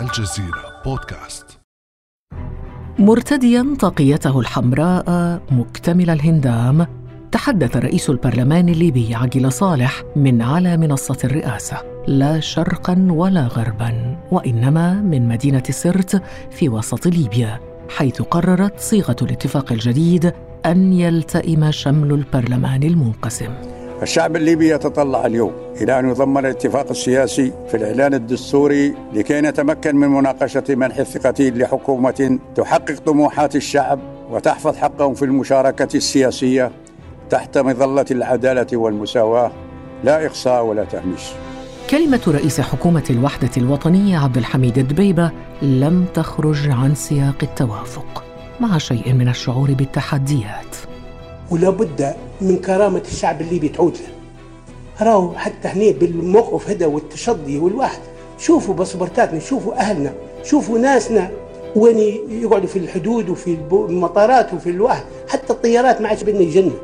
الجزيرة بودكاست. مرتديا طاقيته الحمراء مكتمل الهندام تحدث رئيس البرلمان الليبي عقيل صالح من على منصة الرئاسة. لا شرقا ولا غربا وإنما من مدينة سرت في وسط ليبيا حيث قررت صيغة الاتفاق الجديد أن يلتئم شمل البرلمان المنقسم. الشعب الليبي يتطلع اليوم إلى أن يضمن الاتفاق السياسي في الإعلان الدستوري لكي نتمكن من مناقشة منح الثقة لحكومة تحقق طموحات الشعب وتحفظ حقهم في المشاركة السياسية تحت مظلة العدالة والمساواة. لا إقصاء ولا تهميش. كلمة رئيس حكومة الوحدة الوطنية عبد الحميد الدبيبة لم تخرج عن سياق التوافق مع شيء من الشعور بالتحديات. ولا بد من كرامة الشعب الليبي تعود له. راهو حتى هنا بالموقف هذا والتشظي والواحد شوفوا باسبورتاتنا شوفوا أهلنا شوفوا ناسنا وين يقعدوا في الحدود وفي المطارات وفي الواحد حتى الطيارات ما عادش بدنا يجنوا.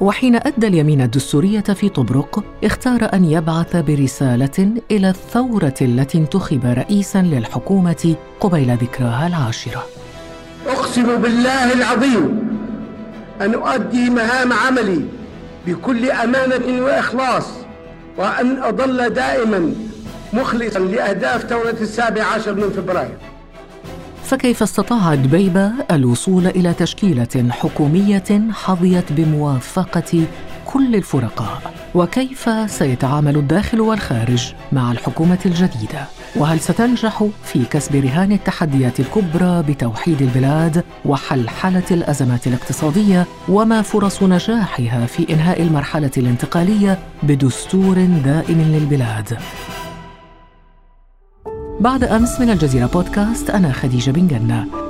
وحين أدى اليمين الدستورية في طبرق اختار أن يبعث برسالة إلى الثورة التي انتخب رئيسا للحكومة قبيل ذكراها العاشرة. أقسم بالله العظيم أن أؤدي مهام عملي بكل أمانة وإخلاص وأن أظل دائما مخلصا لأهداف ثورة السابع عشر من فبراير فكيف استطاع دبيبة الوصول إلى تشكيلة حكومية حظيت بموافقة كل الفرقاء؟ وكيف سيتعامل الداخل والخارج مع الحكومة الجديدة؟ وهل ستنجح في كسب رهان التحديات الكبرى بتوحيد البلاد وحلحلة الأزمات الاقتصادية وما فرص نجاحها في إنهاء المرحلة الانتقالية بدستور دائم للبلاد؟ بعد أمس من الجزيرة بودكاست أنا خديجة بن جنة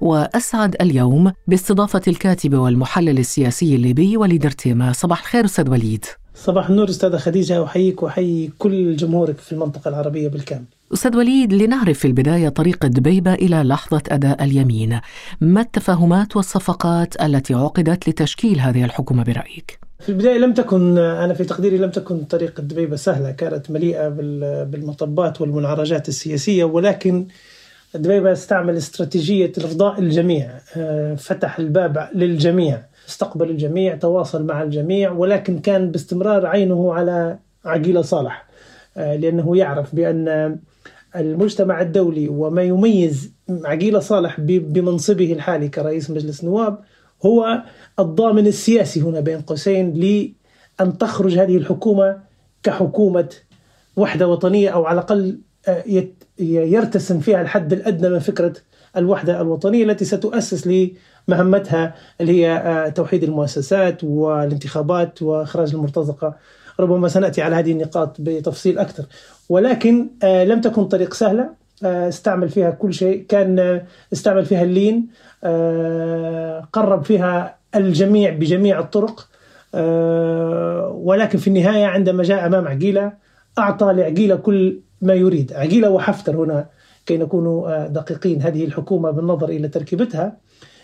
وأسعد اليوم باستضافة الكاتب والمحلل السياسي الليبي وليد ارتيما. صباح الخير أستاذ وليد. صباح النور أستاذة خديجة أحييك وأحيي كل جمهورك في المنطقة العربية بالكامل. أستاذ وليد لنعرف في البداية طريق دبيبة إلى لحظة أداء اليمين. ما التفاهمات والصفقات التي عقدت لتشكيل هذه الحكومة برأيك؟ في البداية لم تكن أنا في تقديري لم تكن طريق دبيبة سهلة كانت مليئة بالمطبات والمنعرجات السياسية ولكن دبيبة استعمل استراتيجية إرضاء الجميع آه، فتح الباب للجميع استقبل الجميع تواصل مع الجميع ولكن كان باستمرار عينه على عقيلة صالح آه، لأنه يعرف بأن المجتمع الدولي وما يميز عقيلة صالح بمنصبه الحالي كرئيس مجلس النواب هو الضامن السياسي هنا بين قوسين لأن تخرج هذه الحكومة كحكومة وحدة وطنية أو على الأقل يرتسم فيها الحد الأدنى من فكرة الوحدة الوطنية التي ستؤسس لمهمتها اللي هي آه، توحيد المؤسسات والانتخابات وإخراج المرتزقة. ربما سنأتي على هذه النقاط بتفصيل أكثر. ولكن آه، لم تكن طريق سهلة. استعمل فيها كل شيء. كان استعمل فيها اللين. قرب فيها الجميع بجميع الطرق. ولكن في النهاية عندما جاء أمام عقيلة أعطى لعقيلة كل ما يريد. عقيلة وحفتر هنا كي نكون آه، دقيقين. هذه الحكومة بالنظر إلى تركيبتها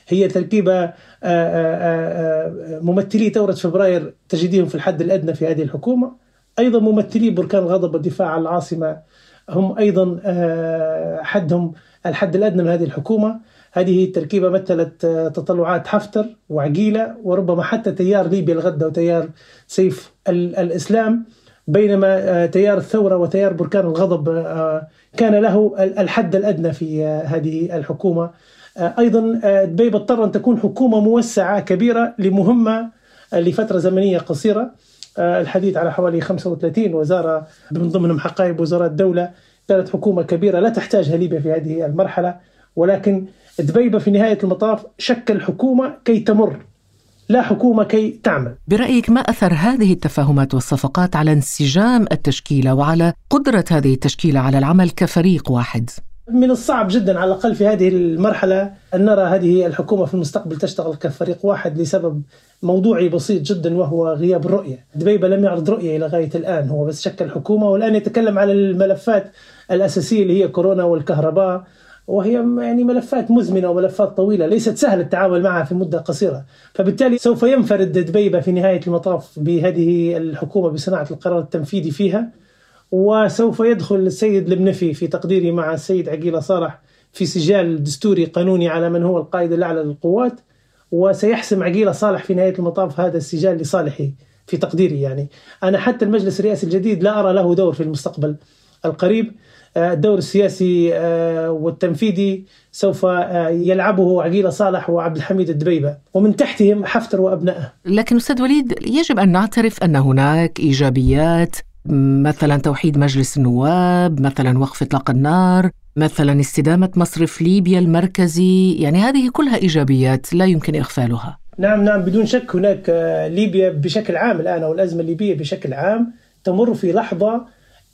هي تركيبة آه، آه، ممثلي ثورة فبراير تجديهم في الحد الأدنى في هذه الحكومة. أيضا ممثلي بركان الغضب والدفاع عن العاصمة. هم أيضا حدهم الحد الأدنى من هذه الحكومة. هذه التركيبة مثلت تطلعات حفتر وعقيلة وربما حتى تيار ليبيا الغدة وتيار سيف الإسلام. بينما آه، تيار الثورة وتيار بركان الغضب آه، كان له الحد الأدنى في آه، هذه الحكومة. أيضا دبيب اضطر أن تكون حكومة موسعة كبيرة لمهمة لفترة زمنية قصيرة. الحديث على حوالي 35 وزارة من ضمنهم حقائب وزارات الدولة كانت حكومة كبيرة لا تحتاجها ليبيا في هذه المرحلة. ولكن دبيبة في نهاية المطاف شكل حكومة كي تمر. لا حكومة كي تعمل برأيك ما أثر هذه التفاهمات والصفقات على انسجام التشكيلة وعلى قدرة هذه التشكيلة على العمل كفريق واحد؟ من الصعب جدا على الأقل في هذه المرحلة أن نرى هذه الحكومة في المستقبل تشتغل كفريق واحد لسبب موضوعي بسيط جدا وهو غياب الرؤية دبيبة لم يعرض رؤية إلى غاية الآن هو بس شكل حكومة والآن يتكلم على الملفات الأساسية اللي هي كورونا والكهرباء وهي يعني ملفات مزمنة وملفات طويلة ليست سهل التعامل معها في مدة قصيرة، فبالتالي سوف ينفرد دبيبه في نهاية المطاف بهذه الحكومة بصناعة القرار التنفيذي فيها. وسوف يدخل السيد المنفي في تقديري مع السيد عقيلة صالح في سجال دستوري قانوني على من هو القائد الأعلى للقوات. وسيحسم عقيلة صالح في نهاية المطاف هذا السجال لصالحه في تقديري يعني. أنا حتى المجلس الرئاسي الجديد لا أرى له دور في المستقبل القريب. الدور السياسي آه، والتنفيذي سوف آه، يلعبه عقيله صالح وعبد الحميد الدبيبة ومن تحتهم حفتر وابنائه. لكن أستاذ وليد يجب أن نعترف أن هناك إيجابيات مثلا توحيد مجلس النواب، مثلا وقف إطلاق النار، مثلا استدامة مصرف ليبيا المركزي، يعني هذه كلها إيجابيات لا يمكن إغفالها. نعم نعم بدون شك هناك ليبيا بشكل عام الآن أو الأزمة الليبية بشكل عام تمر في لحظة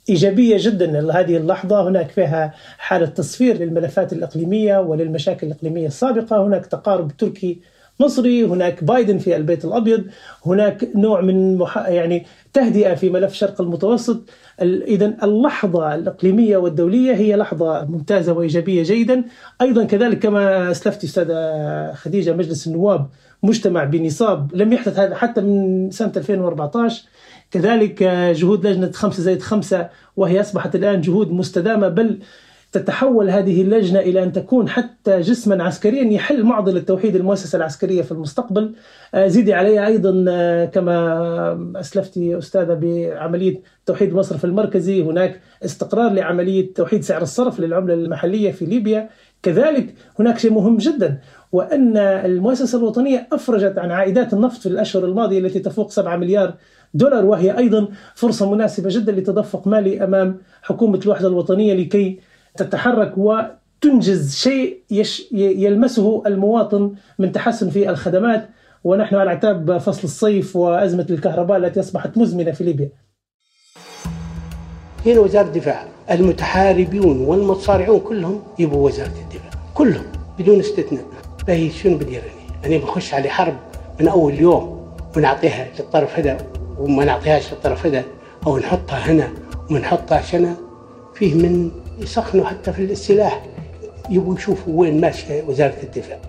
إيجابية جدا هذه اللحظة. هناك فيها حالة تصفير للملفات الإقليمية وللمشاكل الإقليمية السابقة. هناك تقارب تركي مصري هناك بايدن في البيت الأبيض هناك نوع من مح... يعني تهدئة في ملف شرق المتوسط. إذا اللحظة الإقليمية والدولية هي لحظة ممتازة وإيجابية جيدا. أيضا كذلك كما أسلفت أستاذة خديجة مجلس النواب مجتمع بنصاب لم يحدث هذا حتى من سنة 2014 كذلك جهود لجنة خمسة زائد خمسة وهي أصبحت الآن جهود مستدامة بل تتحول هذه اللجنة إلى أن تكون حتى جسما عسكريا يحل معضلة توحيد المؤسسة العسكرية في المستقبل. زيدي عليها أيضا كما أسلفتي أستاذة بعملية توحيد المصرف المركزي هناك استقرار لعملية توحيد سعر الصرف للعملة المحلية في ليبيا. كذلك هناك شيء مهم جدا وأن المؤسسة الوطنية أفرجت عن عائدات النفط في الأشهر الماضية التي تفوق 7 مليار دولار وهي أيضا فرصة مناسبة جدا لتدفق مالي أمام حكومة الوحدة الوطنية لكي تتحرك وتنجز شيء يلمسه المواطن من تحسن في الخدمات. ونحن على اعتاب فصل الصيف وأزمة الكهرباء التي أصبحت مزمنة في ليبيا. هنا وزارة الدفاع المتحاربون والمتصارعون كلهم يبوا وزارة الدفاع كلهم بدون استثناء. باهي شنو بدي أنا بخش على حرب من أول يوم ونعطيها للطرف هذا وما نعطيهاش للطرف هذا أو نحطها هنا ونحطها عشان فيه من يسخنوا حتى في السلاح يبغوا يشوفوا وين ماشية وزارة الدفاع.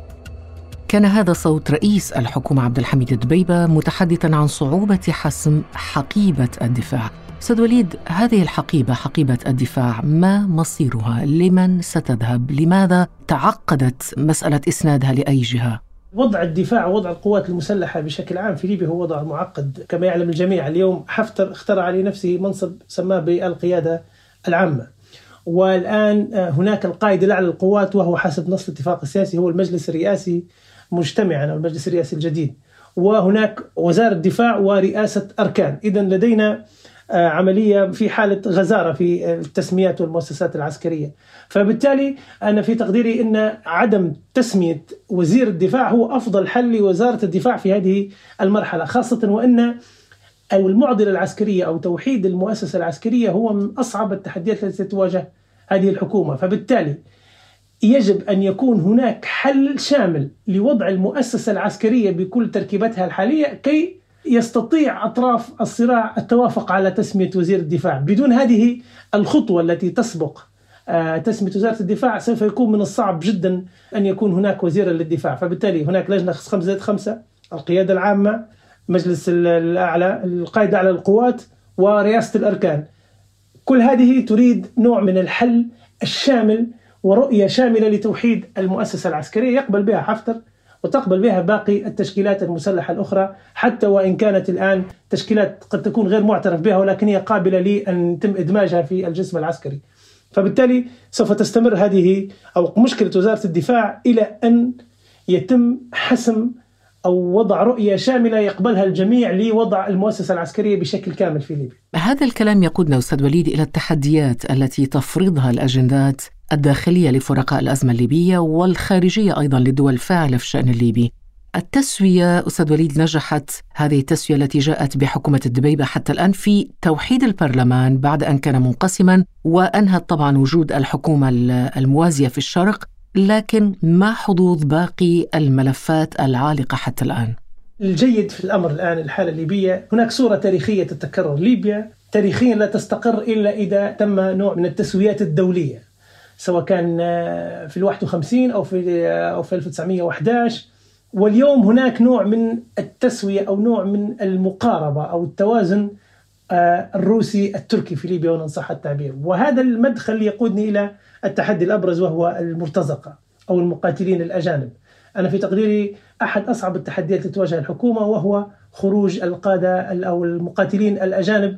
كان هذا صوت رئيس الحكومة عبد الحميد الدبيبة متحدثا عن صعوبة حسم حقيبة الدفاع. أستاذ وليد هذه الحقيبة حقيبة الدفاع ما مصيرها؟ لمن ستذهب؟ لماذا تعقدت مسألة إسنادها لأي جهة؟ وضع الدفاع ووضع القوات المسلحة بشكل عام في ليبيا هو وضع معقد كما يعلم الجميع اليوم حفتر اخترع لنفسه منصب سماه بالقيادة العامة والآن آه، هناك القائد الأعلى للقوات وهو حسب نص الاتفاق السياسي هو المجلس الرئاسي مجتمعا أو المجلس الرئاسي الجديد وهناك وزارة دفاع ورئاسة أركان إذا لدينا آه، عملية في حالة غزارة في التسميات والمؤسسات العسكرية. فبالتالي أنا في تقديري أن عدم تسمية وزير الدفاع هو أفضل حل لوزارة الدفاع في هذه المرحلة خاصة وأن أو المعضلة العسكرية أو توحيد المؤسسة العسكرية هو من أصعب التحديات التي تواجه هذه الحكومة. فبالتالي يجب أن يكون هناك حل شامل لوضع المؤسسة العسكرية بكل تركيبتها الحالية كي يستطيع أطراف الصراع التوافق على تسمية وزير الدفاع، بدون هذه الخطوة التي تسبق آه، تسمية وزارة الدفاع سوف يكون من الصعب جدا أن يكون هناك وزيرا للدفاع، فبالتالي هناك لجنة خمسة زائد خمسة، القيادة العامة، مجلس الأعلى، القائد الاعلى للقوات ورئاسة الأركان. كل هذه تريد نوع من الحل الشامل ورؤية شاملة لتوحيد المؤسسة العسكرية. يقبل بها حفتر. وتقبل بها باقي التشكيلات المسلحة الأخرى حتى وإن كانت الآن تشكيلات قد تكون غير معترف بها ولكن هي قابلة لأن يتم إدماجها في الجسم العسكري. فبالتالي سوف تستمر هذه أو مشكلة وزارة الدفاع إلى أن يتم حسم أو وضع رؤية شاملة يقبلها الجميع لوضع المؤسسة العسكرية بشكل كامل في ليبيا. هذا الكلام يقودنا أستاذ وليد إلى التحديات التي تفرضها الأجندات الداخلية لفرقاء الأزمة الليبية والخارجية أيضا للدول الفاعلة في الشأن الليبي. التسوية أستاذ وليد نجحت. هذه التسوية التي جاءت بحكومة الدبيبة حتى الآن في توحيد البرلمان بعد أن كان منقسما وأنهت طبعا وجود الحكومة الموازية في الشرق لكن ما حظوظ باقي الملفات العالقة حتى الآن؟ الجيد في الأمر الآن الحالة الليبية هناك صورة تاريخية تتكرر. ليبيا تاريخيا لا تستقر إلا إذا تم نوع من التسويات الدولية. سواء كان آه، في ال 51 أو في آه، أو في 1911 واليوم هناك نوع من التسوية أو نوع من المقاربة أو التوازن آه، الروسي التركي في ليبيا وإن صح التعبير. وهذا المدخل يقودني إلى التحدي الأبرز وهو المرتزقة أو المقاتلين الأجانب. أنا في تقديري أحد أصعب التحديات التي تواجه الحكومة وهو خروج القادة أو المقاتلين الأجانب.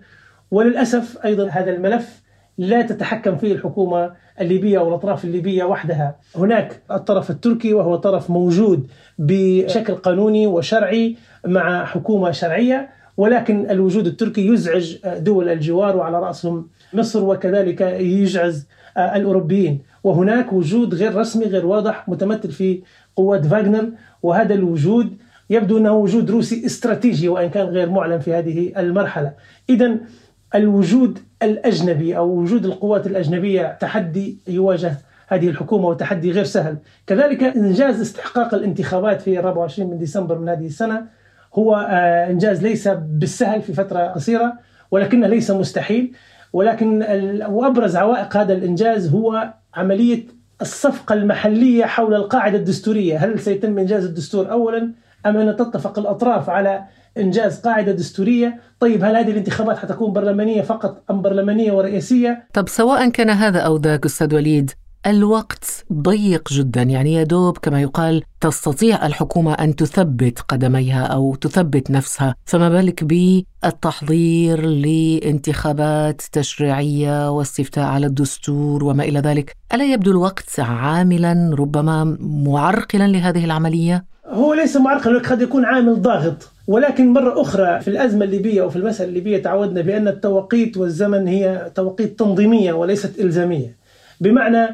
وللأسف أيضا هذا الملف لا تتحكم فيه الحكومة الليبية أو الأطراف الليبية وحدها، هناك الطرف التركي وهو طرف موجود بشكل قانوني وشرعي مع حكومة شرعية ولكن الوجود التركي يزعج دول الجوار وعلى رأسهم مصر وكذلك يجعز الأوروبيين، وهناك وجود غير رسمي غير واضح متمثل في قوات فاغنر. وهذا الوجود يبدو أنه وجود روسي استراتيجي وإن كان غير معلن في هذه المرحلة. اذا الوجود الأجنبي أو وجود القوات الأجنبية تحدي يواجه هذه الحكومة وتحدي غير سهل، كذلك إنجاز استحقاق الانتخابات في 24 من ديسمبر من هذه السنة هو آه، إنجاز ليس بالسهل في فترة قصيرة ولكنه ليس مستحيل. ولكن وأبرز عوائق هذا الإنجاز هو عملية الصفقة المحلية حول القاعدة الدستورية، هل سيتم إنجاز الدستور اولا أم ان تتفق الأطراف على إنجاز قاعدة دستورية، طيب هل هذه الانتخابات حتكون برلمانية فقط أم برلمانية ورئاسيه؟ طب سواء كان هذا أو ذاك أستاذ وليد الوقت ضيق جدا. يعني يا دوب كما يقال تستطيع الحكومة أن تثبت قدميها أو تثبت نفسها. فما بالك بالتحضير لانتخابات تشريعية واستفتاء على الدستور وما إلى ذلك؟ ألا يبدو الوقت عاملا ربما معرقلا لهذه العملية؟ هو ليس معرقلا قد يكون عامل ضاغط. ولكن مرة أخرى في الأزمة الليبية أو في المسألة الليبية تعودنا بأن التوقيت والزمن هي توقيت تنظيمية وليست إلزامية. بمعنى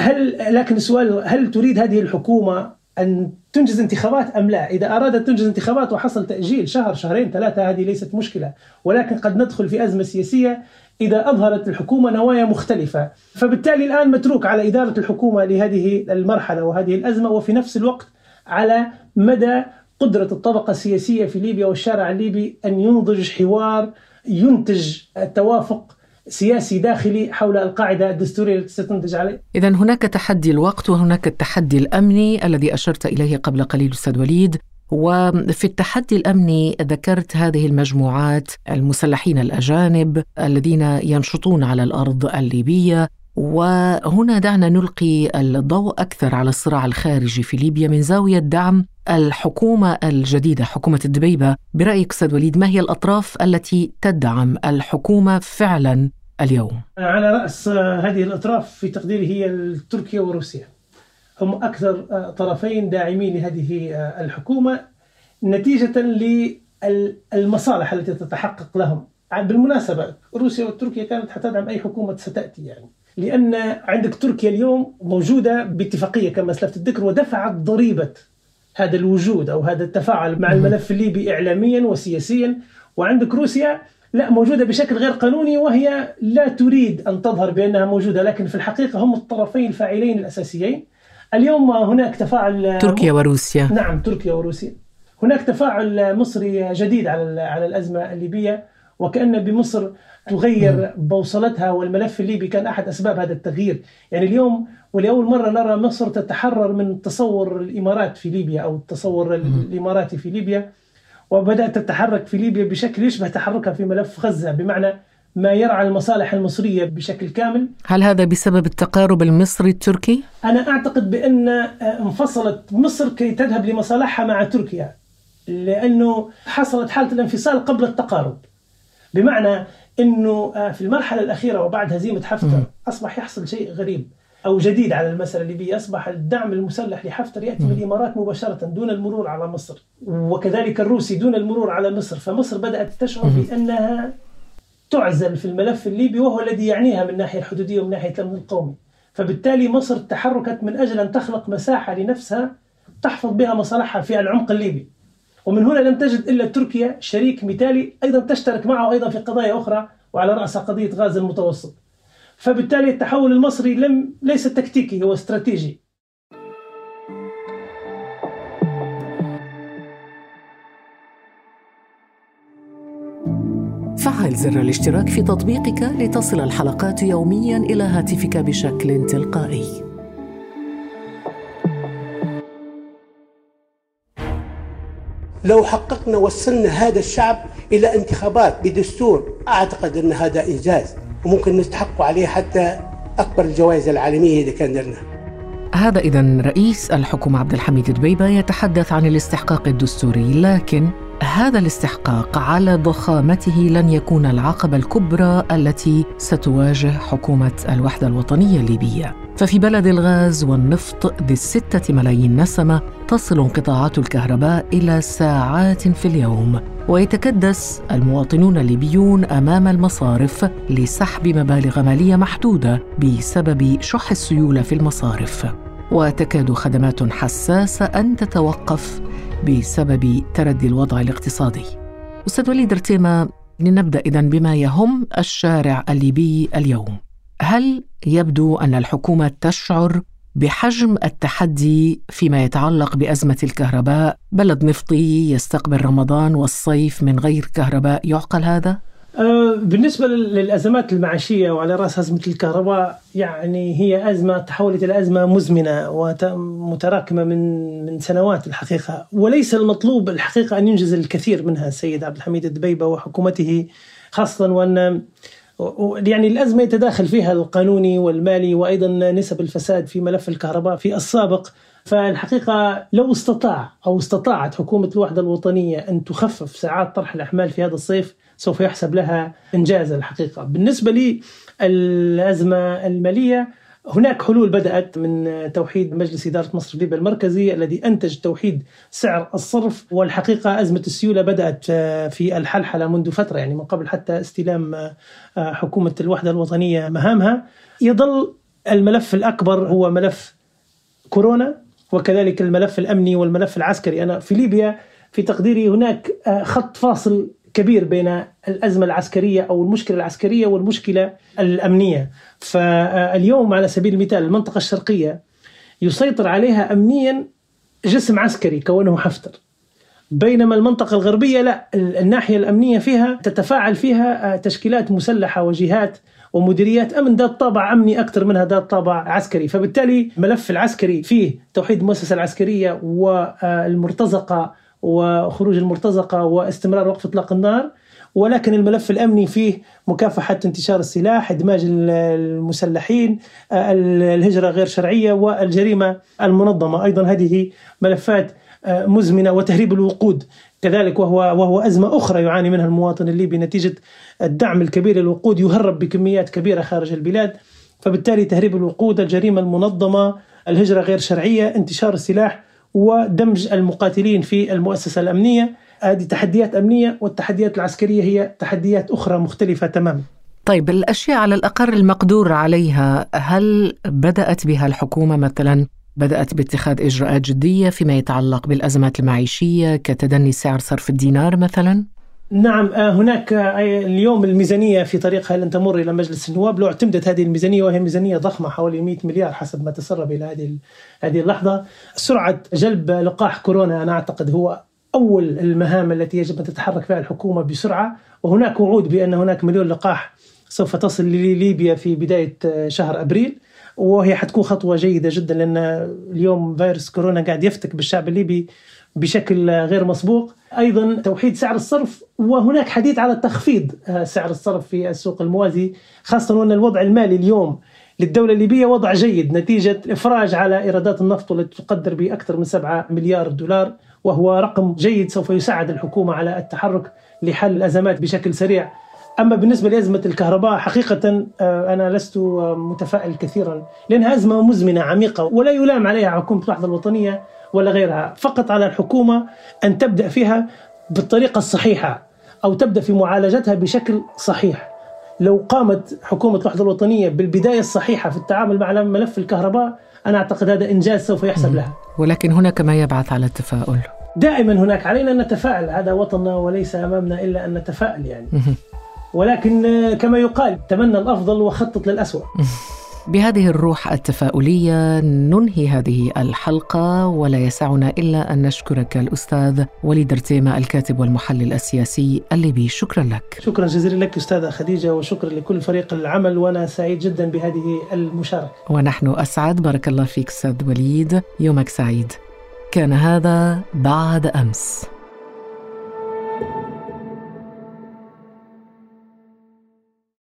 هل لكن السؤال هل تريد هذه الحكومة أن تنجز انتخابات أم لا؟ إذا أرادت تنجز انتخابات وحصل تأجيل شهر شهرين ثلاثة هذه ليست مشكلة. ولكن قد ندخل في أزمة سياسية إذا أظهرت الحكومة نوايا مختلفة. فبالتالي الآن متروك على إدارة الحكومة لهذه المرحلة وهذه الأزمة وفي نفس الوقت على مدى قدرة الطبقة السياسية في ليبيا والشارع الليبي أن ينضج حوار ينتج توافق سياسي داخلي حول القاعدة الدستورية التي ستنتج عليه. إذا هناك تحدي الوقت وهناك التحدي الأمني الذي أشرت إليه قبل قليل أستاذ وليد. وفي التحدي الأمني ذكرت هذه المجموعات المسلحين الأجانب الذين ينشطون على الأرض الليبية وهنا دعنا نلقي الضوء أكثر على الصراع الخارجي في ليبيا من زاوية دعم الحكومة الجديدة حكومة الدبيبة برأيك أستاذ وليد ما هي الأطراف التي تدعم الحكومة فعلا اليوم؟ على رأس هذه الأطراف في تقديري هي تركيا وروسيا. هم أكثر طرفين داعمين لهذه الحكومة نتيجة للمصالح التي تتحقق لهم. بالمناسبة روسيا وتركيا كانت حتدعم أي حكومة ستأتي يعني. لأن عندك تركيا اليوم موجودة باتفاقية كما اسلفت الذكر ودفعت ضريبة هذا الوجود أو هذا التفاعل مع الملف الليبي اعلاميا وسياسيا. وعندك روسيا لا موجودة بشكل غير قانوني وهي لا تريد أن تظهر بأنها موجودة لكن في الحقيقة هم الطرفين الفاعلين الأساسيين. اليوم هناك تفاعل تركيا وروسيا. نعم تركيا وروسيا. هناك تفاعل مصري جديد على على الأزمة الليبية. وكأن بمصر تغير بوصلتها والملف الليبي كان أحد أسباب هذا التغيير، يعني اليوم ولأول مرة نرى مصر تتحرر من تصور الإمارات في ليبيا أو التصور الاماراتي في ليبيا وبدأت تتحرك في ليبيا بشكل يشبه تحركها في ملف غزة بمعنى ما يرعى المصالح المصرية بشكل كامل. هل هذا بسبب التقارب المصري التركي؟ أنا أعتقد بأن انفصلت مصر كي تذهب لمصالحها مع تركيا لأنه حصلت حالة الانفصال قبل التقارب. بمعنى إنه آه، في المرحلة الأخيرة وبعد هزيمة حفتر أصبح يحصل شيء غريب أو جديد على المسألة الليبيه أصبح الدعم المسلح لحفتر يأتي من الامارات مباشرة دون المرور على مصر وكذلك الروسي دون المرور على مصر. فمصر بدأت تشعر بأنها تعزل في الملف الليبي وهو الذي يعنيها من ناحية الحدودية ومن ناحية الأمن القومي. فبالتالي مصر تحركت من أجل أن تخلق مساحة لنفسها تحفظ بها مصالحها في العمق الليبي. ومن هنا لم تجد إلا تركيا شريك مثالي أيضا تشترك معه أيضا في قضايا أخرى وعلى رأسها قضية غاز المتوسط. فبالتالي التحول المصري لم ليس تكتيكي هو استراتيجي. فعل زر الاشتراك في تطبيقك لتصل الحلقات يوميا إلى هاتفك بشكل تلقائي. لو حققنا وصلنا هذا الشعب إلى انتخابات بدستور أعتقد أن هذا إنجاز وممكن نستحق عليه حتى أكبر الجوائز العالمية إذا كان درنا. هذا إذا رئيس الحكومة عبد الحميد دبيبة يتحدث عن الاستحقاق الدستوري لكن هذا الاستحقاق على ضخامته لن يكون العقبة الكبرى التي ستواجه حكومة الوحدة الوطنية الليبية. ففي بلد الغاز والنفط ذي الستة ملايين نسمة تصل انقطاعات الكهرباء إلى ساعات في اليوم ويتكدس المواطنون الليبيون أمام المصارف لسحب مبالغ مالية محدودة بسبب شح السيولة في المصارف وتكاد خدمات حساسة أن تتوقف بسبب تردي الوضع الاقتصادي. أستاذ وليد رتيمة لنبدأ اذا بما يهم الشارع الليبي اليوم. هل يبدو أن الحكومة تشعر بحجم التحدي فيما يتعلق بأزمة الكهرباء، بلد نفطي يستقبل رمضان والصيف من غير كهرباء، يعقل هذا؟ أه، بالنسبة للأزمات المعيشية وعلى رأس أزمة الكهرباء يعني هي أزمة تحولت إلى أزمة مزمنة ومتراكمة من من سنوات الحقيقة وليس المطلوب الحقيقة أن ينجز الكثير منها السيد عبد الحميد الدبيبة وحكومته خاصة وأن يعني الأزمة يتداخل فيها القانوني والمالي وأيضا نسب الفساد في ملف الكهرباء في السابق. فالحقيقة لو استطاع أو استطاعت حكومة الوحدة الوطنية أن تخفف ساعات طرح الأحمال في هذا الصيف سوف يحسب لها إنجاز الحقيقة. بالنسبة لي الأزمة المالية هناك حلول بدأت من توحيد مجلس إدارة مصر ليبيا المركزي الذي أنتج توحيد سعر الصرف والحقيقة أزمة السيولة بدأت في الحلحلة منذ فترة يعني من قبل حتى استلام حكومة الوحدة الوطنية مهامها. يظل الملف الأكبر هو ملف كورونا وكذلك الملف الأمني والملف العسكري. أنا في ليبيا في تقديري هناك خط فاصل كبير بين الأزمة العسكرية أو المشكلة العسكرية والمشكلة الأمنية. فاليوم على سبيل المثال المنطقة الشرقية يسيطر عليها أمنيا جسم عسكري كونه حفتر. بينما المنطقة الغربية لا الناحية الأمنية فيها تتفاعل فيها تشكيلات مسلحة وجهات ومديريات أمن ذات طابع أمني أكثر منها ذات طابع عسكري، فبالتالي الملف العسكري فيه توحيد المؤسسة العسكرية والمرتزقة وخروج المرتزقة واستمرار وقف إطلاق النار. ولكن الملف الأمني فيه مكافحة انتشار السلاح إدماج المسلحين الهجرة غير شرعية والجريمة المنظمة. أيضا هذه ملفات مزمنة وتهريب الوقود. كذلك وهو وهو أزمة أخرى يعاني منها المواطن الليبي نتيجة الدعم الكبير للوقود يهرب بكميات كبيرة خارج البلاد. فبالتالي تهريب الوقود الجريمة المنظمة الهجرة غير شرعية انتشار السلاح ودمج المقاتلين في المؤسسة الأمنية. هذه تحديات أمنية والتحديات العسكرية هي تحديات أخرى مختلفة تماما. طيب الأشياء على الأقل المقدور عليها هل بدأت بها الحكومة مثلا؟ بدأت باتخاذ إجراءات جدية فيما يتعلق بالأزمات المعيشية كتدني سعر صرف الدينار مثلا؟ نعم آه، هناك آه، اليوم الميزانية في طريقها لن تمر إلى مجلس النواب؟ لو اعتمدت هذه الميزانية وهي ميزانية ضخمة حوالي 100 مليار حسب ما تسرب إلى هذه هذه اللحظة سرعة جلب لقاح كورونا أنا أعتقد هو أول المهام التي يجب أن تتحرك فيها الحكومة بسرعة. وهناك وعود بأن هناك مليون لقاح سوف تصل لليبيا في بداية آه، شهر أبريل. وهي حتكون خطوة جيدة جدا لأن اليوم فيروس كورونا قاعد يفتك بالشعب الليبي. بشكل غير مسبوق. أيضا توحيد سعر الصرف وهناك حديث على تخفيض آه، سعر الصرف في السوق الموازي خاصة وأن الوضع المالي اليوم للدولة الليبية وضع جيد نتيجة إفراج على إيرادات النفط والتي تقدر بأكثر من 7 مليار دولار وهو رقم جيد سوف يساعد الحكومة على التحرك لحل الأزمات بشكل سريع. أما بالنسبة لأزمة الكهرباء حقيقة آه، أنا لست متفائل كثيرا لأنها أزمة مزمنة عميقة ولا يلام عليها حكومة اللحظة الوطنية. ولا غيرها. فقط على الحكومة أن تبدأ فيها بالطريقة الصحيحة أو تبدأ في معالجتها بشكل صحيح. لو قامت حكومة الوحدة الوطنية بالبداية الصحيحة في التعامل مع ملف الكهرباء أنا أعتقد هذا إنجاز سوف يحسب لها. ولكن هناك ما يبعث على التفاؤل. دائما هناك علينا أن نتفائل. هذا وطننا وليس أمامنا إلا أن نتفائل يعني. ولكن كما يقال تمنى الأفضل وخطط للأسوأ. بهذه الروح التفاؤلية ننهي هذه الحلقة ولا يسعنا إلا أن نشكرك الأستاذ وليد ارتيما الكاتب والمحلل السياسي الليبي. شكرا لك. شكرا جزيلا لك أستاذة خديجة وشكرا لكل فريق العمل وأنا سعيد جدا بهذه المشاركة. ونحن أسعد. بارك الله فيك أستاذ وليد. يومك سعيد. كان هذا بعد أمس.